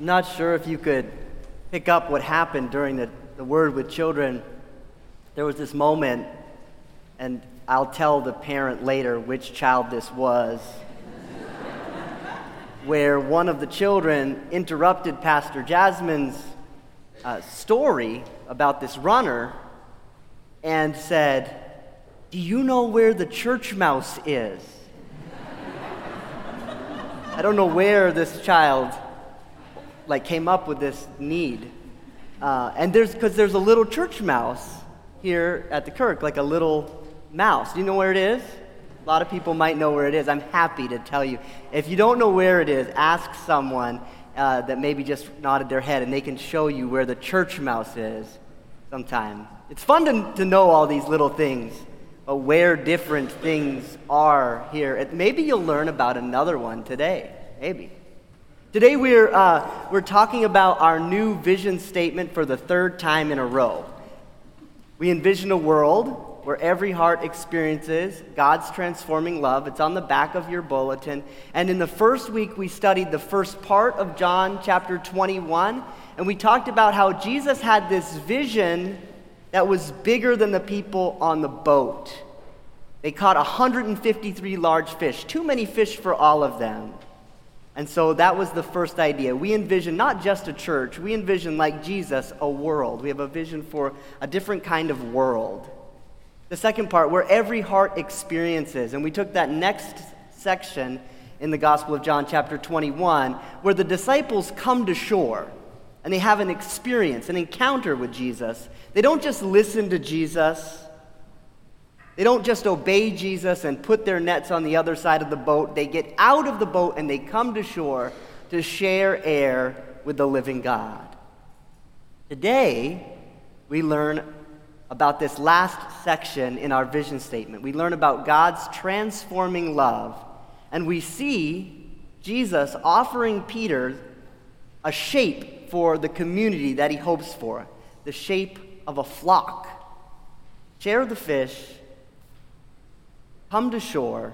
Not sure if you could pick up what happened during the, the Word with Children. There was this moment, and I'll tell the parent later which child this was, where one of the children interrupted Pastor Jasmine's uh, story about this runner and said, Do you know where the church mouse is? I don't know where this child like came up with this need. Uh, and there's because there's a little church mouse here at the Kirk, like a little mouse. Do you know where it is? A lot of people might know where it is. I'm happy to tell you. If you don't know where it is, ask someone uh, that maybe just nodded their head and they can show you where the church mouse is sometime. It's fun to, to know all these little things, but where different things are here. Maybe you'll learn about another one today. Maybe. Today we're, uh, we're talking about our new vision statement for the third time in a row. We envision a world where every heart experiences God's transforming love. It's on the back of your bulletin. And in the first week, we studied the first part of John chapter 21, and we talked about how Jesus had this vision that was bigger than the people on the boat. They caught 153 large fish, too many fish for all of them. And so that was the first idea. We envision not just a church, we envision, like Jesus, a world. We have a vision for a different kind of world. The second part, where every heart experiences. And we took that next section in the Gospel of John, chapter 21, where the disciples come to shore and they have an experience, an encounter with Jesus. They don't just listen to Jesus, they don't just obey Jesus and put their nets on the other side of the boat. They get out of the boat and they come to shore to share air with the living God. Today, we learn about this last section in our vision statement. We learn about God's transforming love, and we see Jesus offering Peter a shape for the community that he hopes for the shape of a flock. Share the fish Come to shore,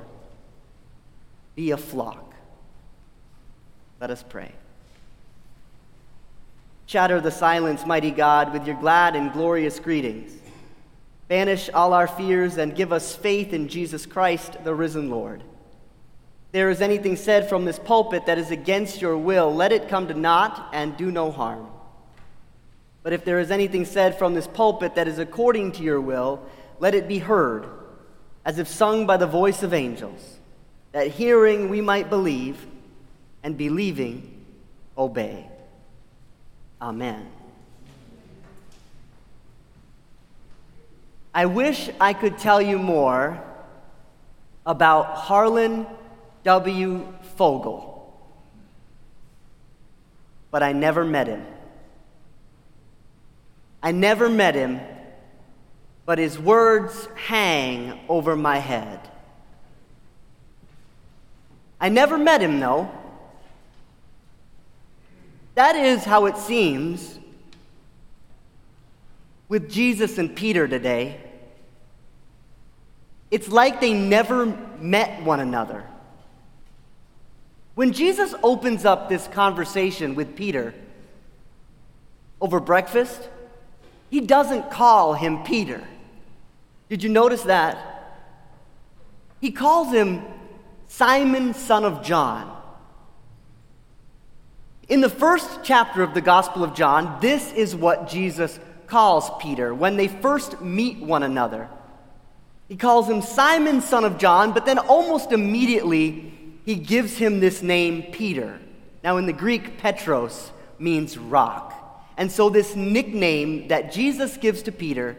be a flock. Let us pray. Shatter the silence, mighty God, with your glad and glorious greetings. Banish all our fears and give us faith in Jesus Christ, the risen Lord. If there is anything said from this pulpit that is against your will, let it come to naught and do no harm. But if there is anything said from this pulpit that is according to your will, let it be heard as if sung by the voice of angels, that hearing we might believe, and believing obey. Amen. I wish I could tell you more about Harlan W. Fogel, but I never met him. I never met him but his words hang over my head. I never met him, though. That is how it seems with Jesus and Peter today. It's like they never met one another. When Jesus opens up this conversation with Peter over breakfast, he doesn't call him Peter. Did you notice that? He calls him Simon, son of John. In the first chapter of the Gospel of John, this is what Jesus calls Peter when they first meet one another. He calls him Simon, son of John, but then almost immediately he gives him this name, Peter. Now, in the Greek, Petros means rock. And so, this nickname that Jesus gives to Peter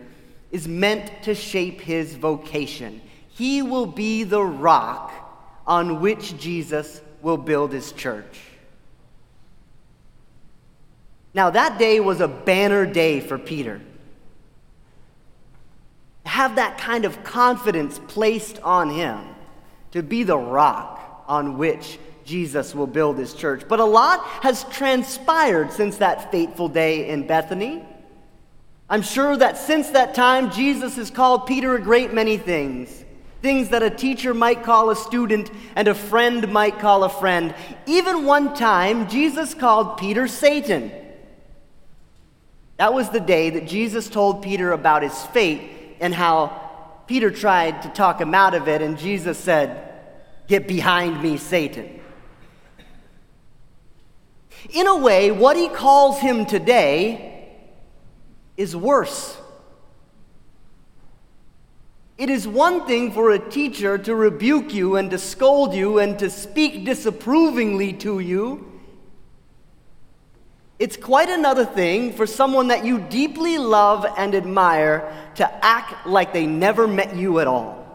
is meant to shape his vocation. He will be the rock on which Jesus will build his church. Now, that day was a banner day for Peter. Have that kind of confidence placed on him to be the rock on which Jesus will build his church. But a lot has transpired since that fateful day in Bethany. I'm sure that since that time, Jesus has called Peter a great many things. things that a teacher might call a student and a friend might call a friend. Even one time, Jesus called Peter Satan. That was the day that Jesus told Peter about his fate and how Peter tried to talk him out of it, and Jesus said, Get behind me, Satan. In a way, what he calls him today is worse. It is one thing for a teacher to rebuke you and to scold you and to speak disapprovingly to you. It's quite another thing for someone that you deeply love and admire to act like they never met you at all.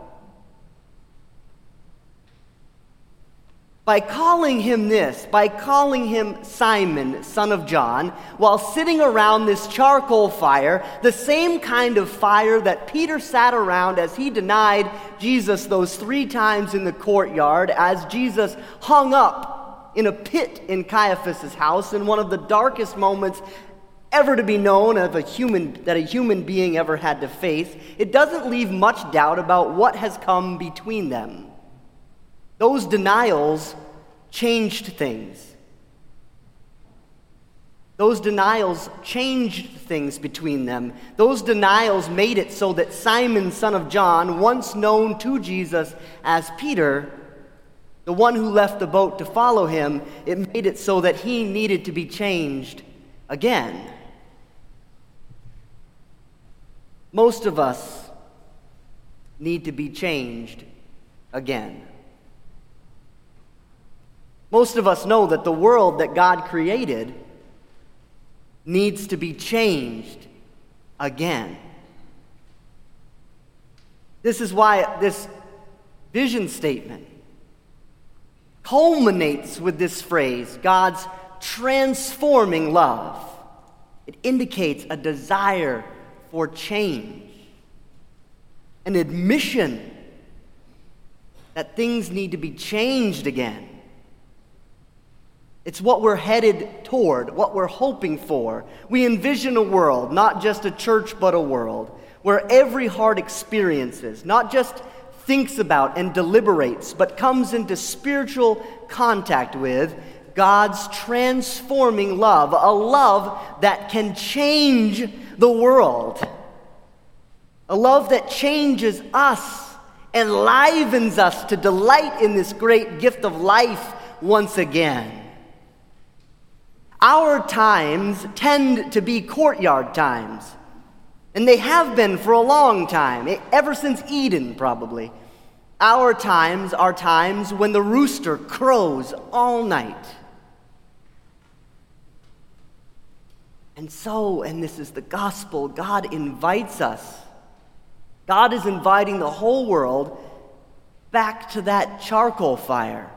By calling him this, by calling him Simon, son of John, while sitting around this charcoal fire, the same kind of fire that Peter sat around as he denied Jesus those three times in the courtyard, as Jesus hung up in a pit in Caiaphas' house in one of the darkest moments ever to be known of a human that a human being ever had to face, it doesn't leave much doubt about what has come between them. Those denials changed things. Those denials changed things between them. Those denials made it so that Simon, son of John, once known to Jesus as Peter, the one who left the boat to follow him, it made it so that he needed to be changed again. Most of us need to be changed again. Most of us know that the world that God created needs to be changed again. This is why this vision statement culminates with this phrase God's transforming love. It indicates a desire for change, an admission that things need to be changed again. It's what we're headed toward, what we're hoping for. We envision a world, not just a church, but a world, where every heart experiences, not just thinks about and deliberates, but comes into spiritual contact with God's transforming love, a love that can change the world, a love that changes us, enlivens us to delight in this great gift of life once again. Our times tend to be courtyard times. And they have been for a long time, ever since Eden, probably. Our times are times when the rooster crows all night. And so, and this is the gospel, God invites us. God is inviting the whole world back to that charcoal fire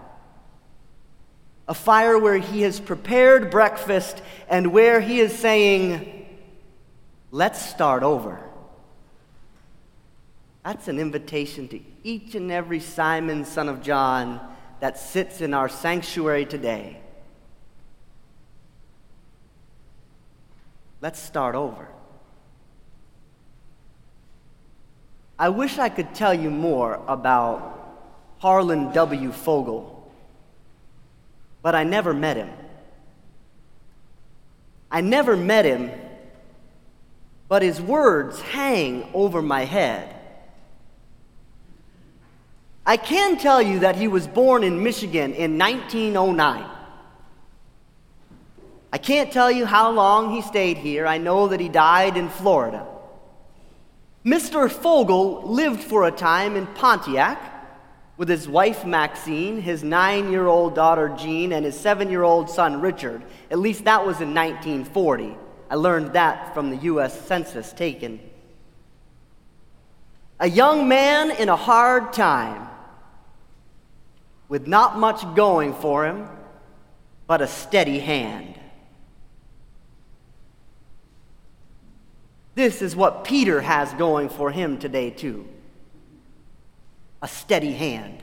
a fire where he has prepared breakfast and where he is saying, Let's start over. That's an invitation to each and every Simon, son of John, that sits in our sanctuary today. Let's start over. I wish I could tell you more about Harlan W. Fogel but I never met him. I never met him, but his words hang over my head. I can tell you that he was born in Michigan in 1909. I can't tell you how long he stayed here. I know that he died in Florida. Mr. Fogel lived for a time in Pontiac with his wife Maxine, his nine year old daughter Jean, and his seven year old son Richard. At least that was in 1940. I learned that from the U.S. Census taken. A young man in a hard time, with not much going for him, but a steady hand. This is what Peter has going for him today, too a steady hand.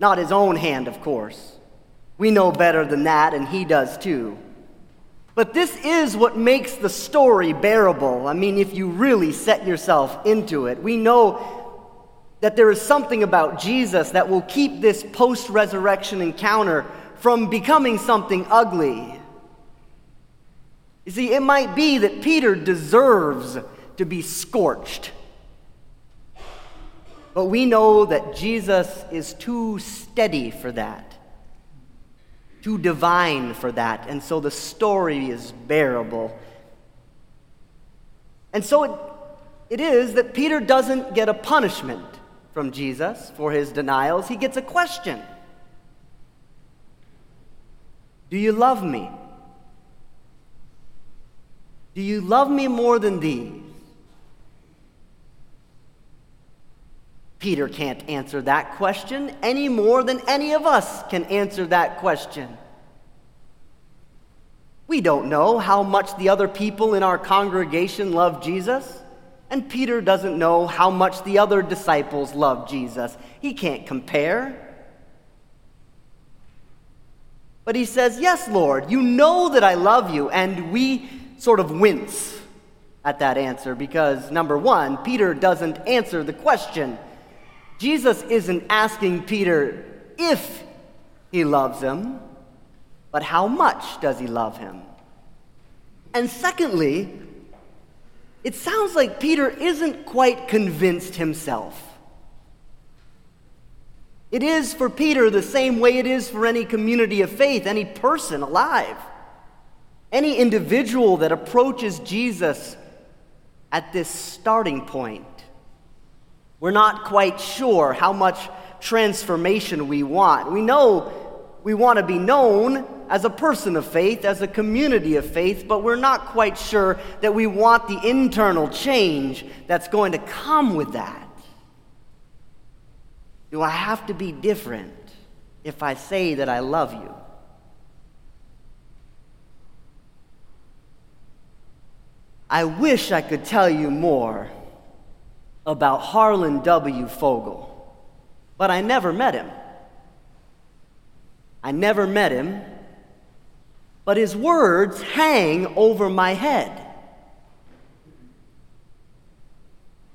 Not his own hand, of course. We know better than that, and he does too. But this is what makes the story bearable. I mean, if you really set yourself into it, we know that there is something about Jesus that will keep this post resurrection encounter from becoming something ugly. You see, it might be that Peter deserves to be scorched. But we know that Jesus is too steady for that, too divine for that, and so the story is bearable. And so it, it is that Peter doesn't get a punishment from Jesus for his denials, he gets a question Do you love me? Do you love me more than these? Peter can't answer that question any more than any of us can answer that question. We don't know how much the other people in our congregation love Jesus. And Peter doesn't know how much the other disciples love Jesus. He can't compare. But he says, Yes, Lord, you know that I love you. And we sort of wince at that answer because, number one, Peter doesn't answer the question. Jesus isn't asking Peter if he loves him, but how much does he love him? And secondly, it sounds like Peter isn't quite convinced himself. It is for Peter the same way it is for any community of faith, any person alive, any individual that approaches Jesus at this starting point. We're not quite sure how much transformation we want. We know we want to be known as a person of faith, as a community of faith, but we're not quite sure that we want the internal change that's going to come with that. Do I have to be different if I say that I love you? I wish I could tell you more about Harlan W. Fogel, but I never met him. I never met him, but his words hang over my head.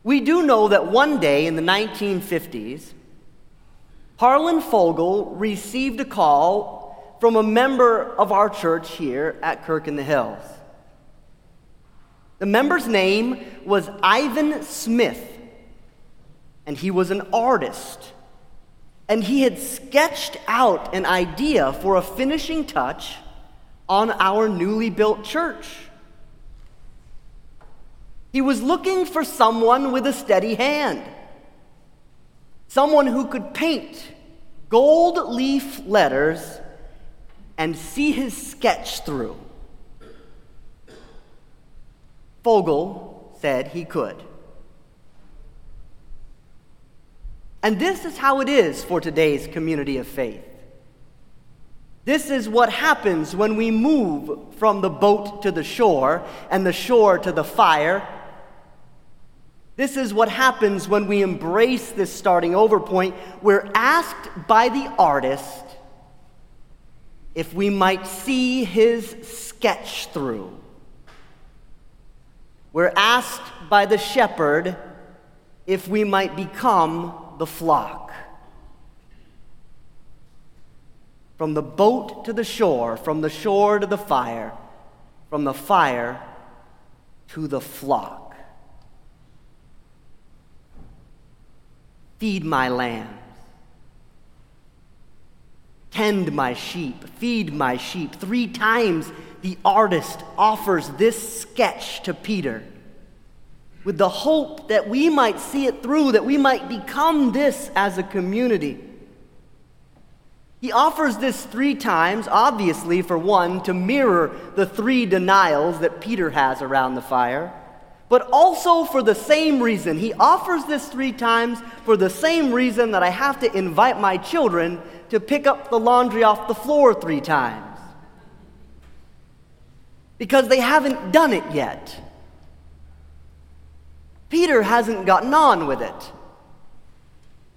We do know that one day in the 1950s, Harlan Fogel received a call from a member of our church here at Kirk in the Hills. The member's name was Ivan Smith, and he was an artist and he had sketched out an idea for a finishing touch on our newly built church. He was looking for someone with a steady hand, someone who could paint gold leaf letters and see his sketch through. Fogel said he could. And this is how it is for today's community of faith. This is what happens when we move from the boat to the shore and the shore to the fire. This is what happens when we embrace this starting over point. We're asked by the artist if we might see his sketch through. We're asked by the shepherd if we might become the flock. From the boat to the shore, from the shore to the fire, from the fire to the flock. Feed my lambs. Tend my sheep. Feed my sheep. Three times the artist offers this sketch to Peter with the hope that we might see it through, that we might become this as a community. He offers this three times, obviously, for one, to mirror the three denials that Peter has around the fire, but also for the same reason. He offers this three times for the same reason that I have to invite my children to pick up the laundry off the floor three times. Because they haven't done it yet. Peter hasn't gotten on with it.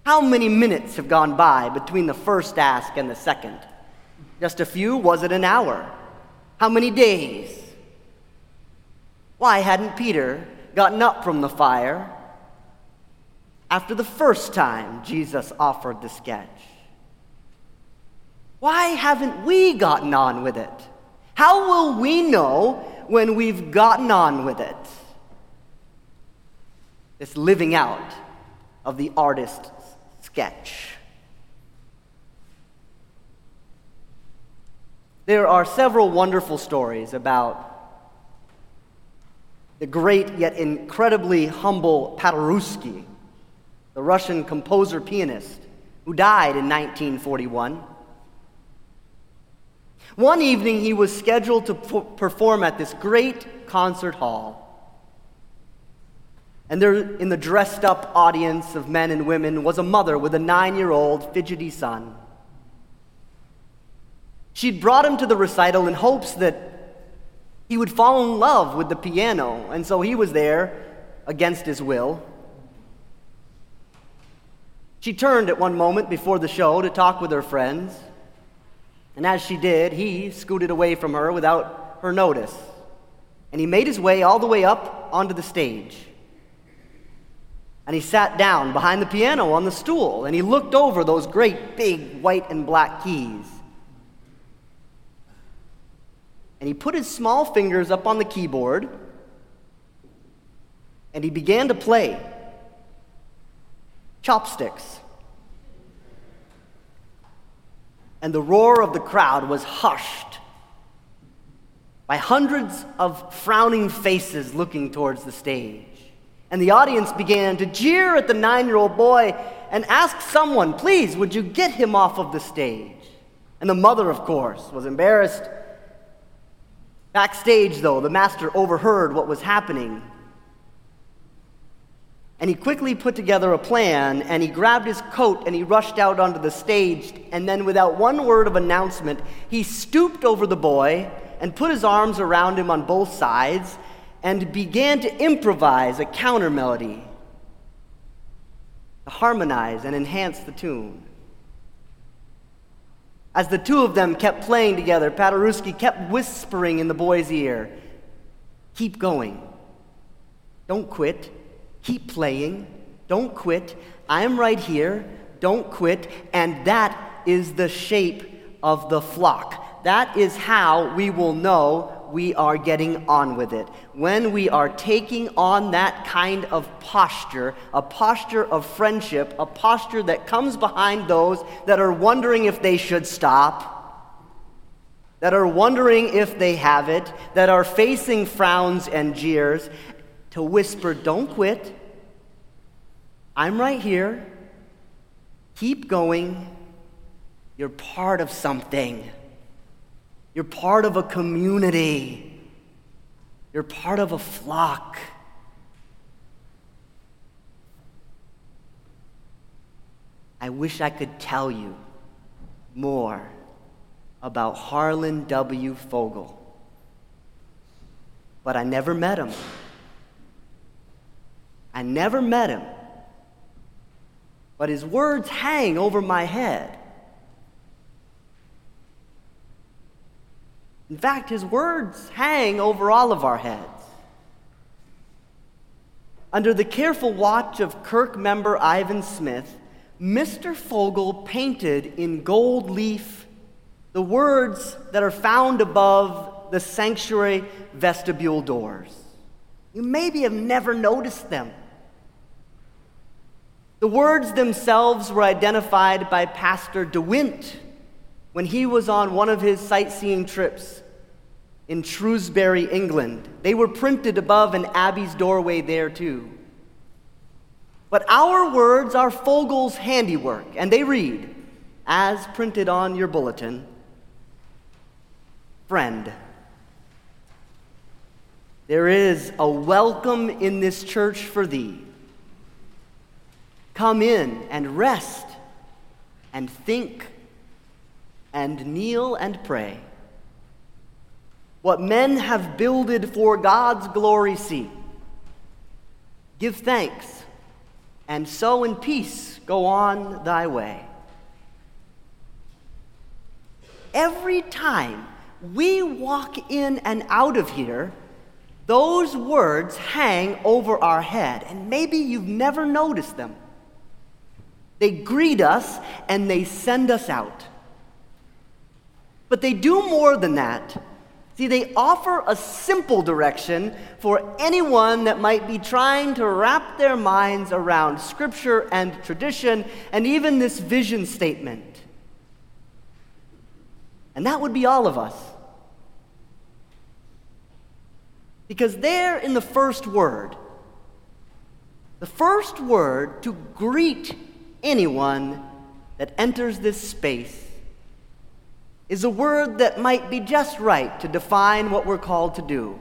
How many minutes have gone by between the first ask and the second? Just a few? Was it an hour? How many days? Why hadn't Peter gotten up from the fire after the first time Jesus offered the sketch? Why haven't we gotten on with it? How will we know when we've gotten on with it? This living out of the artist's sketch. There are several wonderful stories about the great yet incredibly humble Paderewski, the Russian composer pianist who died in 1941. One evening, he was scheduled to perform at this great concert hall. And there, in the dressed up audience of men and women, was a mother with a nine year old fidgety son. She'd brought him to the recital in hopes that he would fall in love with the piano, and so he was there against his will. She turned at one moment before the show to talk with her friends. And as she did, he scooted away from her without her notice. And he made his way all the way up onto the stage. And he sat down behind the piano on the stool and he looked over those great big white and black keys. And he put his small fingers up on the keyboard and he began to play chopsticks and the roar of the crowd was hushed by hundreds of frowning faces looking towards the stage. And the audience began to jeer at the nine year old boy and ask someone, please, would you get him off of the stage? And the mother, of course, was embarrassed. Backstage, though, the master overheard what was happening and he quickly put together a plan and he grabbed his coat and he rushed out onto the stage. And then, without one word of announcement, he stooped over the boy and put his arms around him on both sides and began to improvise a counter melody to harmonize and enhance the tune. As the two of them kept playing together, Paderewski kept whispering in the boy's ear Keep going. Don't quit. Keep playing. Don't quit. I'm right here. Don't quit. And that is the shape of the flock. That is how we will know we are getting on with it. When we are taking on that kind of posture, a posture of friendship, a posture that comes behind those that are wondering if they should stop that are wondering if they have it, that are facing frowns and jeers, to whisper, Don't quit. I'm right here. Keep going. You're part of something. You're part of a community. You're part of a flock. I wish I could tell you more about Harlan W. Fogel, but I never met him. I never met him, but his words hang over my head. In fact, his words hang over all of our heads. Under the careful watch of Kirk member Ivan Smith, Mr. Fogel painted in gold leaf the words that are found above the sanctuary vestibule doors. You maybe have never noticed them. The words themselves were identified by Pastor DeWint when he was on one of his sightseeing trips in Shrewsbury, England. They were printed above an abbey's doorway there, too. But our words are Fogel's handiwork, and they read, as printed on your bulletin Friend. There is a welcome in this church for thee Come in and rest and think and kneel and pray. What men have builded for God's glory see. Give thanks, and so in peace go on thy way. Every time we walk in and out of here, those words hang over our head, and maybe you've never noticed them. They greet us and they send us out. But they do more than that. See, they offer a simple direction for anyone that might be trying to wrap their minds around Scripture and tradition and even this vision statement. And that would be all of us. Because there in the first word, the first word to greet anyone that enters this space is a word that might be just right to define what we're called to do.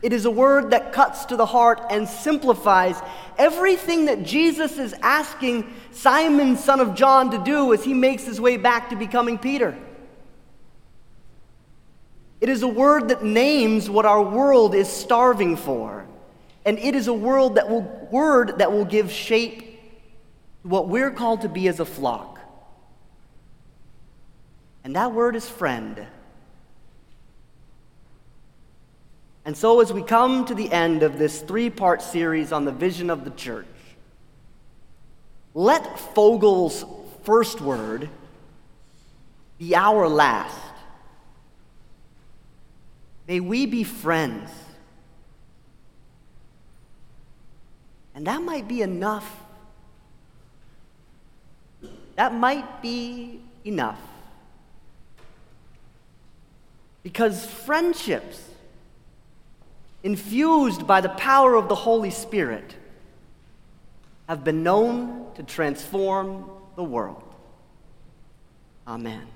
It is a word that cuts to the heart and simplifies everything that Jesus is asking Simon, son of John, to do as he makes his way back to becoming Peter. It is a word that names what our world is starving for. And it is a word that will, word that will give shape to what we're called to be as a flock. And that word is friend. And so, as we come to the end of this three part series on the vision of the church, let Fogel's first word be our last. May we be friends. And that might be enough. That might be enough. Because friendships infused by the power of the Holy Spirit have been known to transform the world. Amen.